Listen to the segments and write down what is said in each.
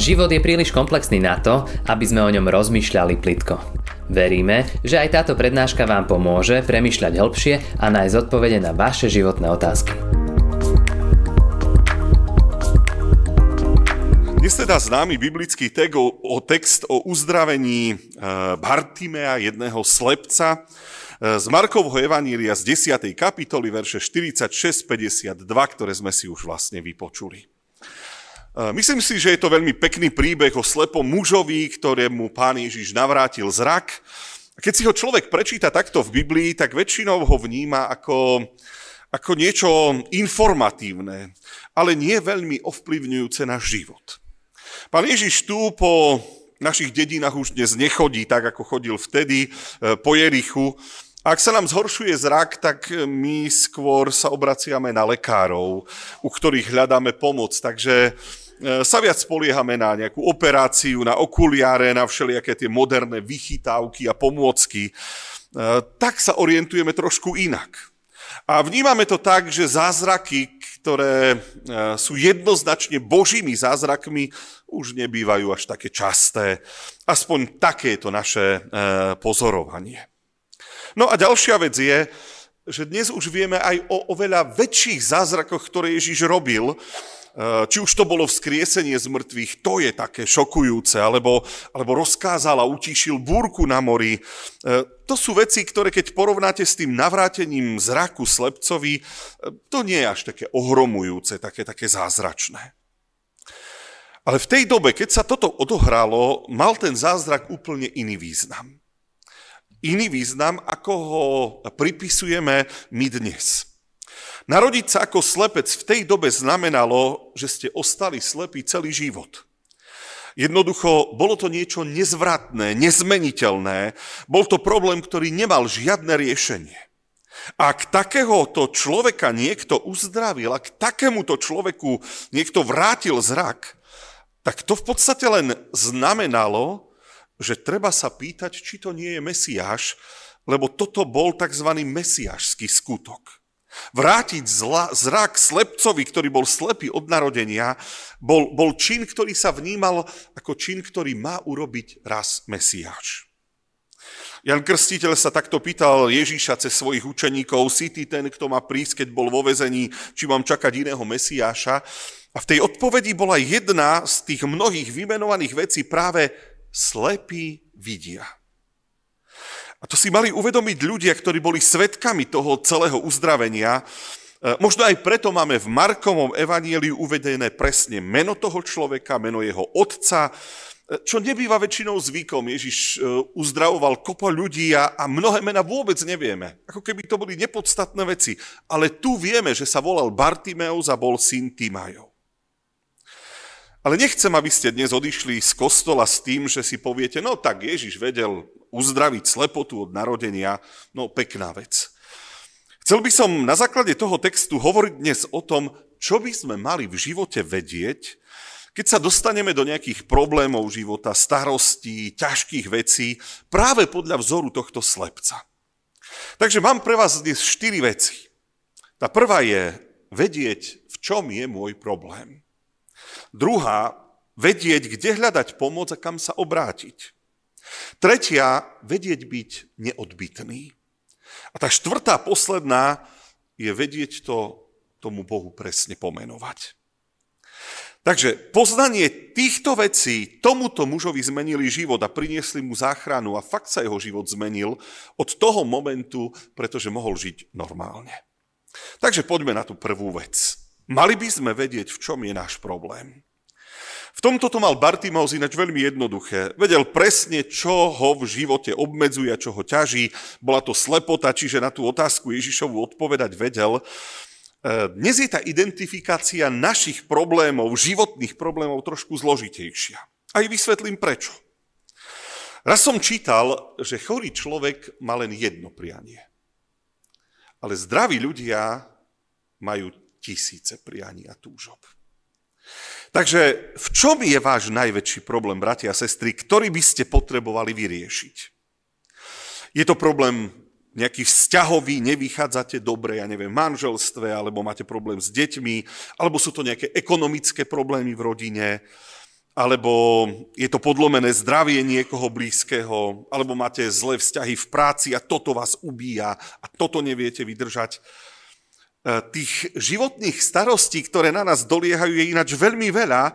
Život je príliš komplexný na to, aby sme o ňom rozmýšľali plitko. Veríme, že aj táto prednáška vám pomôže premýšľať hĺbšie a nájsť odpovede na vaše životné otázky. Dnes teda známy biblický text o uzdravení e, Bartimea, jedného slepca, e, z Markovho Evanília z 10. kapitoly, verše 46-52, ktoré sme si už vlastne vypočuli. E, myslím si, že je to veľmi pekný príbeh o slepom mužovi, ktorému pán Ježiš navrátil zrak. Keď si ho človek prečíta takto v Biblii, tak väčšinou ho vníma ako, ako niečo informatívne, ale nie veľmi ovplyvňujúce náš život. Pán Ježiš tu po našich dedinách už dnes nechodí tak, ako chodil vtedy e, po Jerichu, ak sa nám zhoršuje zrak, tak my skôr sa obraciame na lekárov, u ktorých hľadáme pomoc. Takže sa viac spoliehame na nejakú operáciu, na okuliare, na všelijaké tie moderné vychytávky a pomôcky, e, tak sa orientujeme trošku inak. A vnímame to tak, že zázraky, ktoré e, sú jednoznačne božími zázrakmi, už nebývajú až také časté. Aspoň také je to naše pozorovanie. No a ďalšia vec je, že dnes už vieme aj o oveľa väčších zázrakoch, ktoré Ježiš robil, či už to bolo vzkriesenie z mŕtvych, to je také šokujúce, alebo, alebo rozkázal a utíšil búrku na mori. Eh, to sú veci, ktoré keď porovnáte s tým navrátením zraku slepcovi, eh, to nie je až také ohromujúce, také, také zázračné. Ale v tej dobe, keď sa toto odohralo, mal ten zázrak úplne iný význam. Iný význam, ako ho pripisujeme my dnes. Narodiť sa ako slepec v tej dobe znamenalo, že ste ostali slepí celý život. Jednoducho, bolo to niečo nezvratné, nezmeniteľné, bol to problém, ktorý nemal žiadne riešenie. Ak takéhoto človeka niekto uzdravil, ak takémuto človeku niekto vrátil zrak, tak to v podstate len znamenalo, že treba sa pýtať, či to nie je Mesiáš, lebo toto bol tzv. mesiášský skutok. Vrátiť zla, zrak slepcovi, ktorý bol slepý od narodenia, bol, bol čin, ktorý sa vnímal ako čin, ktorý má urobiť raz Mesiáš. Jan Krstiteľ sa takto pýtal Ježíša cez svojich učeníkov, si ty ten, kto má prísť, keď bol vo vezení, či mám čakať iného Mesiáša. A v tej odpovedi bola jedna z tých mnohých vymenovaných vecí práve slepí vidia. A to si mali uvedomiť ľudia, ktorí boli svetkami toho celého uzdravenia. E, možno aj preto máme v Markovom evaníliu uvedené presne meno toho človeka, meno jeho otca, e, čo nebýva väčšinou zvykom. Ježiš e, uzdravoval kopo ľudí a, a mnohé mena vôbec nevieme. Ako keby to boli nepodstatné veci. Ale tu vieme, že sa volal Bartimeus a bol syn Timajov. Ale nechcem, aby ste dnes odišli z kostola s tým, že si poviete, no tak Ježiš vedel uzdraviť slepotu od narodenia, no pekná vec. Chcel by som na základe toho textu hovoriť dnes o tom, čo by sme mali v živote vedieť, keď sa dostaneme do nejakých problémov života, starostí, ťažkých vecí, práve podľa vzoru tohto slepca. Takže mám pre vás dnes štyri veci. Tá prvá je vedieť, v čom je môj problém. Druhá, vedieť, kde hľadať pomoc a kam sa obrátiť. Tretia, vedieť byť neodbitný. A tá štvrtá, posledná, je vedieť to tomu Bohu presne pomenovať. Takže poznanie týchto vecí tomuto mužovi zmenili život a priniesli mu záchranu a fakt sa jeho život zmenil od toho momentu, pretože mohol žiť normálne. Takže poďme na tú prvú vec. Mali by sme vedieť, v čom je náš problém. V tomto to mal Bartimaus ináč veľmi jednoduché. Vedel presne, čo ho v živote obmedzuje, čo ho ťaží. Bola to slepota, čiže na tú otázku Ježišovu odpovedať vedel. E, dnes je tá identifikácia našich problémov, životných problémov trošku zložitejšia. Aj vysvetlím prečo. Raz som čítal, že chorý človek má len jedno prianie. Ale zdraví ľudia majú tisíce prianí a túžob. Takže v čom je váš najväčší problém, bratia a sestry, ktorý by ste potrebovali vyriešiť? Je to problém nejaký vzťahový, nevychádzate dobre, ja neviem, v manželstve, alebo máte problém s deťmi, alebo sú to nejaké ekonomické problémy v rodine. alebo je to podlomené zdravie niekoho blízkeho, alebo máte zlé vzťahy v práci a toto vás ubíja a toto neviete vydržať. E, tých životných starostí, ktoré na nás doliehajú, je ináč veľmi veľa,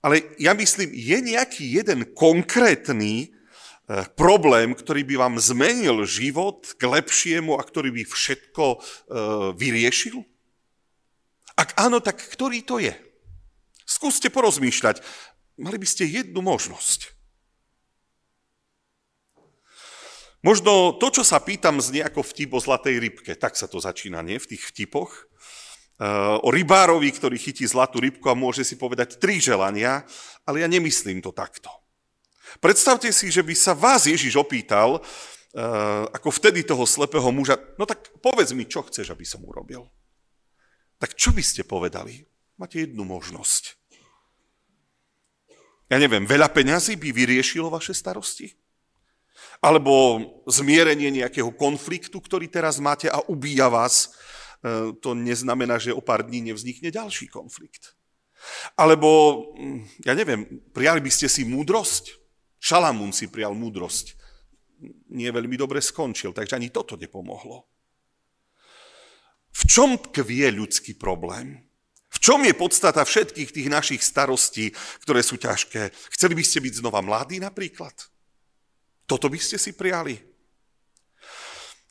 ale ja myslím, je nejaký jeden konkrétny e, problém, ktorý by vám zmenil život k lepšiemu a ktorý by všetko e, vyriešil? Ak áno, tak ktorý to je? Skúste porozmýšľať. Mali by ste jednu možnosť. Možno to, čo sa pýtam, znie ako vtip o zlatej rybke. Tak sa to začína, nie? V tých vtipoch. Uh, o rybárovi, ktorý chytí zlatú rybku a môže si povedať tri želania, ale ja nemyslím to takto. Predstavte si, že by sa vás Ježiš opýtal, uh, ako vtedy toho slepého muža, no tak povedz mi, čo chceš, aby som urobil. Tak čo by ste povedali? Máte jednu možnosť. Ja neviem, veľa peňazí by vyriešilo vaše starosti? Alebo zmierenie nejakého konfliktu, ktorý teraz máte a ubíja vás, e, to neznamená, že o pár dní nevznikne ďalší konflikt. Alebo, mm, ja neviem, prijali by ste si múdrosť? Šalamún si prijal múdrosť. Nie veľmi dobre skončil, takže ani toto nepomohlo. V čom tkvie ľudský problém? V čom je podstata všetkých tých našich starostí, ktoré sú ťažké? Chceli by ste byť znova mladí napríklad? Toto by ste si prijali?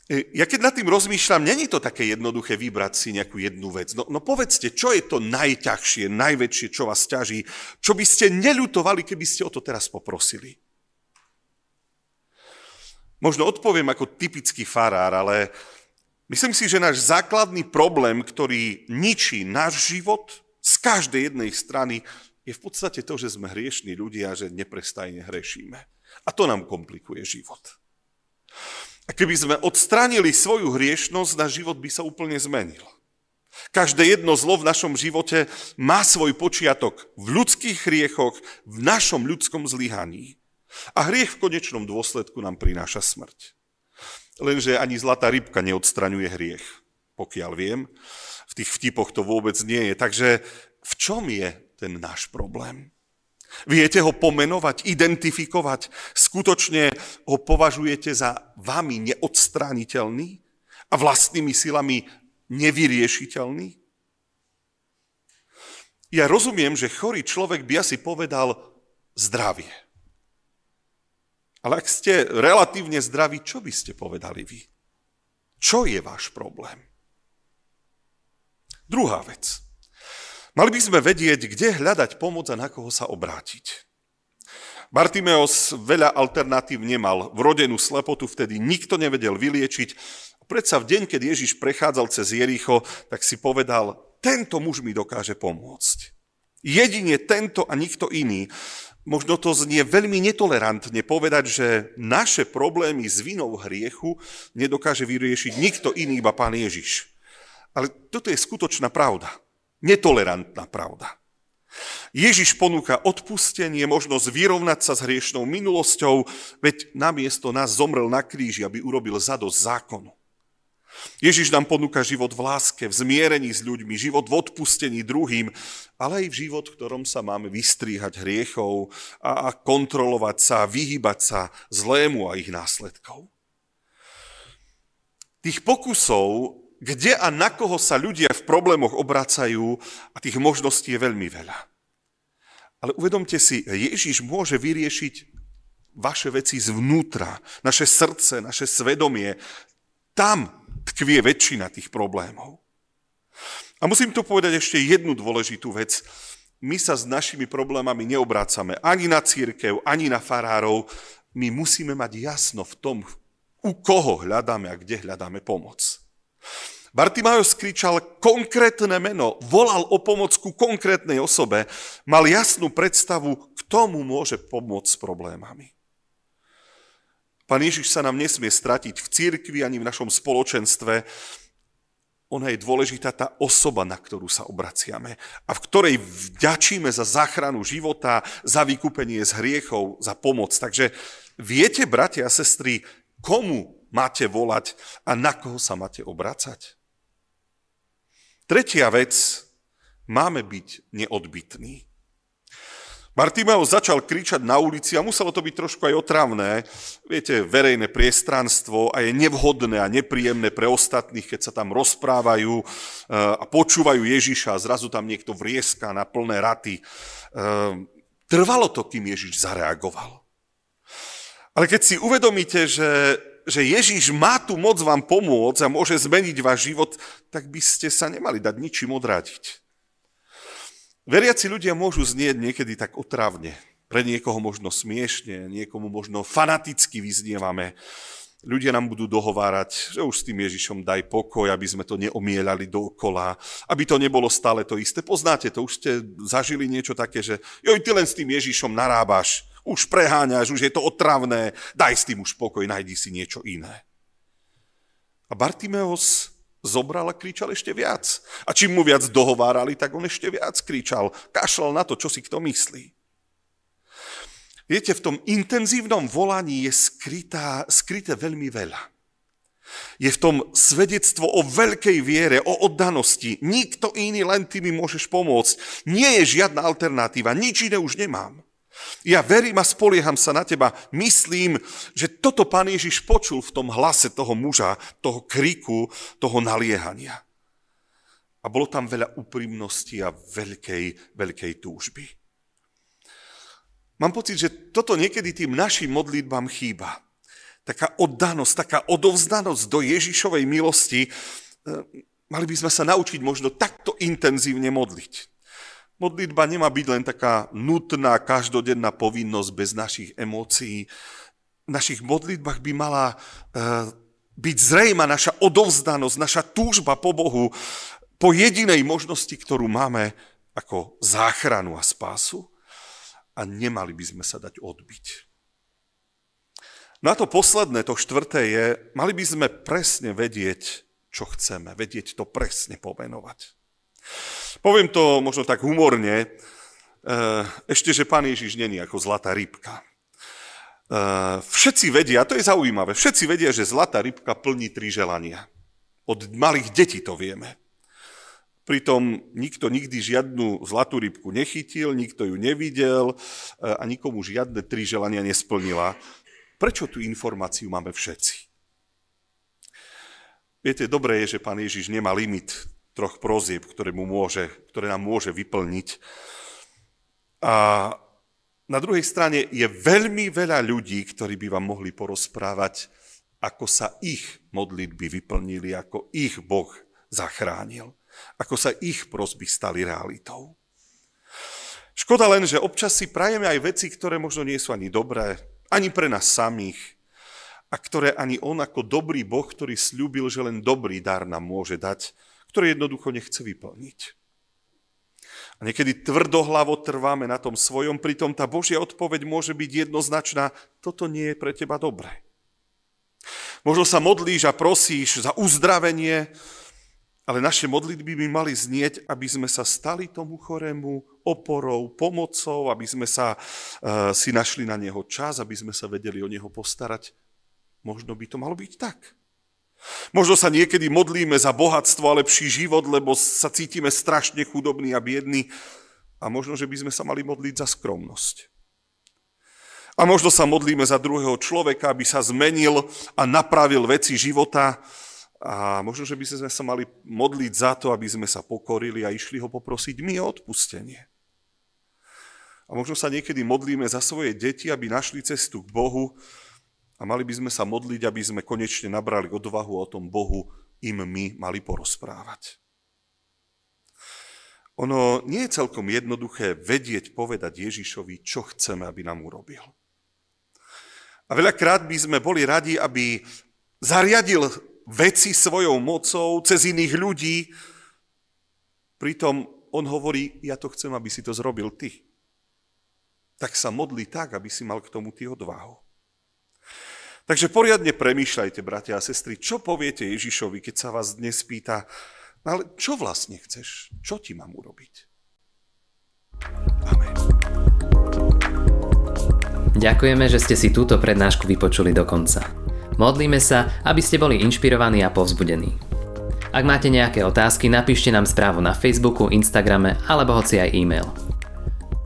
Ja keď nad tým rozmýšľam, není to také jednoduché vybrať si nejakú jednu vec. No, no povedzte, čo je to najťažšie, najväčšie, čo vás ťaží, čo by ste neľutovali, keby ste o to teraz poprosili. Možno odpoviem ako typický farár, ale myslím si, že náš základný problém, ktorý ničí náš život z každej jednej strany, je v podstate to, že sme hriešní ľudia a že neprestajne hrešíme. A to nám komplikuje život. A keby sme odstránili svoju hriešnosť, náš život by sa úplne zmenil. Každé jedno zlo v našom živote má svoj počiatok v ľudských hriechoch, v našom ľudskom zlyhaní. A hriech v konečnom dôsledku nám prináša smrť. Lenže ani zlatá rybka neodstraňuje hriech, pokiaľ viem. V tých vtipoch to vôbec nie je. Takže v čom je ten náš problém? Viete ho pomenovať, identifikovať? Skutočne ho považujete za vami neodstrániteľný a vlastnými silami nevyriešiteľný? Ja rozumiem, že chorý človek by asi povedal zdravie. Ale ak ste relatívne zdraví, čo by ste povedali vy? Čo je váš problém? Druhá vec. Mali by sme vedieť, kde hľadať pomoc a na koho sa obrátiť. Bartimeos veľa alternatív nemal. Vrodenú slepotu vtedy nikto nevedel vyliečiť. Predsa v deň, keď Ježiš prechádzal cez Jericho, tak si povedal, tento muž mi dokáže pomôcť. Jedine tento a nikto iný. Možno to znie veľmi netolerantne povedať, že naše problémy s vinou hriechu nedokáže vyriešiť nikto iný, iba Pán Ježiš. Ale toto je skutočná pravda. Netolerantná pravda. Ježiš ponúka odpustenie, možnosť vyrovnať sa s hriešnou minulosťou, veď namiesto nás zomrel na kríži, aby urobil zadosť zákonu. Ježiš nám ponúka život v láske, v zmierení s ľuďmi, život v odpustení druhým, ale aj v život, v ktorom sa máme vystríhať hriechov a kontrolovať sa, vyhybať sa zlému a ich následkov. Tých pokusov kde a na koho sa ľudia v problémoch obracajú a tých možností je veľmi veľa. Ale uvedomte si, Ježiš môže vyriešiť vaše veci zvnútra, naše srdce, naše svedomie. Tam tkvie väčšina tých problémov. A musím tu povedať ešte jednu dôležitú vec. My sa s našimi problémami neobrácame ani na církev, ani na farárov. My musíme mať jasno v tom, u koho hľadáme a kde hľadáme pomoc. Bartimajos kričal konkrétne meno, volal o pomoc ku konkrétnej osobe, mal jasnú predstavu, kto mu môže pomôcť s problémami. Pán Ježiš sa nám nesmie stratiť v cirkvi ani v našom spoločenstve. Ona je dôležitá tá osoba, na ktorú sa obraciame a v ktorej vďačíme za záchranu života, za vykúpenie z hriechov, za pomoc. Takže viete, bratia a sestry, komu máte volať a na koho sa máte obracať? Tretia vec, máme byť neodbitní. Bartimeus začal kričať na ulici a muselo to byť trošku aj otravné. Viete, verejné priestranstvo a je nevhodné a nepríjemné pre ostatných, keď sa tam rozprávajú eh, a počúvajú Ježiša a zrazu tam niekto vrieska na plné raty. Eh, trvalo to, kým Ježiš zareagoval. Ale keď si uvedomíte, že, že Ježiš má tu moc vám pomôcť a môže zmeniť váš život, tak by ste sa nemali dať ničím odradiť. Veriaci ľudia môžu znieť niekedy tak otravne. Pre niekoho možno smiešne, niekomu možno fanaticky vyznievame. Ľudia nám budú dohovárať, že už s tým Ježišom daj pokoj, aby sme to neomielali dookola, aby to nebolo stále to isté. Poznáte to, už ste zažili niečo také, že joj, ty len s tým Ježišom narábaš, už preháňaš, už je to otravné, daj s tým už pokoj, najdi si niečo iné. A Bartimeos zobral a kričal ešte viac. A čím mu viac dohovárali, tak on ešte viac kričal. Kašľal na to, čo si kto myslí. Viete, v tom intenzívnom volaní je skrytá, skryté veľmi veľa. Je v tom svedectvo o veľkej viere, o oddanosti. Nikto iný, len ty mi môžeš pomôcť. Nie je žiadna alternatíva, nič iné už nemám. Ja verím a spolieham sa na teba. Myslím, že toto pán Ježiš počul v tom hlase toho muža, toho kriku, toho naliehania. A bolo tam veľa úprimnosti a veľkej, veľkej túžby. Mám pocit, že toto niekedy tým našim modlitbám chýba. Taká oddanosť, taká odovzdanosť do Ježišovej milosti. E, mali by sme sa naučiť možno takto intenzívne modliť. Modlitba nemá byť len taká nutná, každodenná povinnosť bez našich emócií. V našich modlitbách by mala uh, byť zrejma naša odovzdanosť, naša túžba po Bohu, po jedinej možnosti, ktorú máme ako záchranu a spásu. A nemali by sme sa dať odbiť. No a to posledné, to štvrté je, mali by sme presne vedieť, čo chceme, vedieť to presne pomenovať. Poviem to možno tak humorne, e, ešte, že pán Ježiš není ako zlatá rybka. E, všetci vedia, to je zaujímavé, všetci vedia, že zlatá rybka plní tri želania. Od malých detí to vieme. Pritom nikto nikdy žiadnu zlatú rybku nechytil, nikto ju nevidel e, a nikomu žiadne tri želania nesplnila. Prečo tú informáciu máme všetci? Viete, dobré je, že pán Ježiš nemá limit troch prozieb, ktoré, mu môže, ktoré nám môže vyplniť. A na druhej strane je veľmi veľa ľudí, ktorí by vám mohli porozprávať, ako sa ich modlitby vyplnili, ako ich Boh zachránil, ako sa ich prosby stali realitou. Škoda len, že občas si prajeme aj veci, ktoré možno nie sú ani dobré, ani pre nás samých, a ktoré ani on ako dobrý Boh, ktorý slúbil, že len dobrý dar nám môže dať, ktoré jednoducho nechce vyplniť. A niekedy tvrdohlavo trváme na tom svojom, pritom tá Božia odpoveď môže byť jednoznačná, toto nie je pre teba dobré. Možno sa modlíš a prosíš za uzdravenie, ale naše modlitby by mali znieť, aby sme sa stali tomu chorému oporou, pomocou, aby sme sa uh, si našli na neho čas, aby sme sa vedeli o neho postarať. Možno by to malo byť tak. Možno sa niekedy modlíme za bohatstvo a lepší život, lebo sa cítime strašne chudobní a biední. A možno, že by sme sa mali modliť za skromnosť. A možno sa modlíme za druhého človeka, aby sa zmenil a napravil veci života. A možno, že by sme sa mali modliť za to, aby sme sa pokorili a išli ho poprosiť my o odpustenie. A možno sa niekedy modlíme za svoje deti, aby našli cestu k Bohu, a mali by sme sa modliť, aby sme konečne nabrali odvahu o tom Bohu im my mali porozprávať. Ono nie je celkom jednoduché vedieť povedať Ježišovi, čo chceme, aby nám urobil. A veľakrát by sme boli radi, aby zariadil veci svojou mocou cez iných ľudí, pritom on hovorí, ja to chcem, aby si to zrobil ty. Tak sa modli tak, aby si mal k tomu ty odvahu. Takže poriadne premýšľajte, bratia a sestry, čo poviete Ježišovi, keď sa vás dnes pýta, no ale čo vlastne chceš? Čo ti mám urobiť? Amen. Ďakujeme, že ste si túto prednášku vypočuli do konca. Modlíme sa, aby ste boli inšpirovaní a povzbudení. Ak máte nejaké otázky, napíšte nám správu na Facebooku, Instagrame alebo hoci aj e-mail.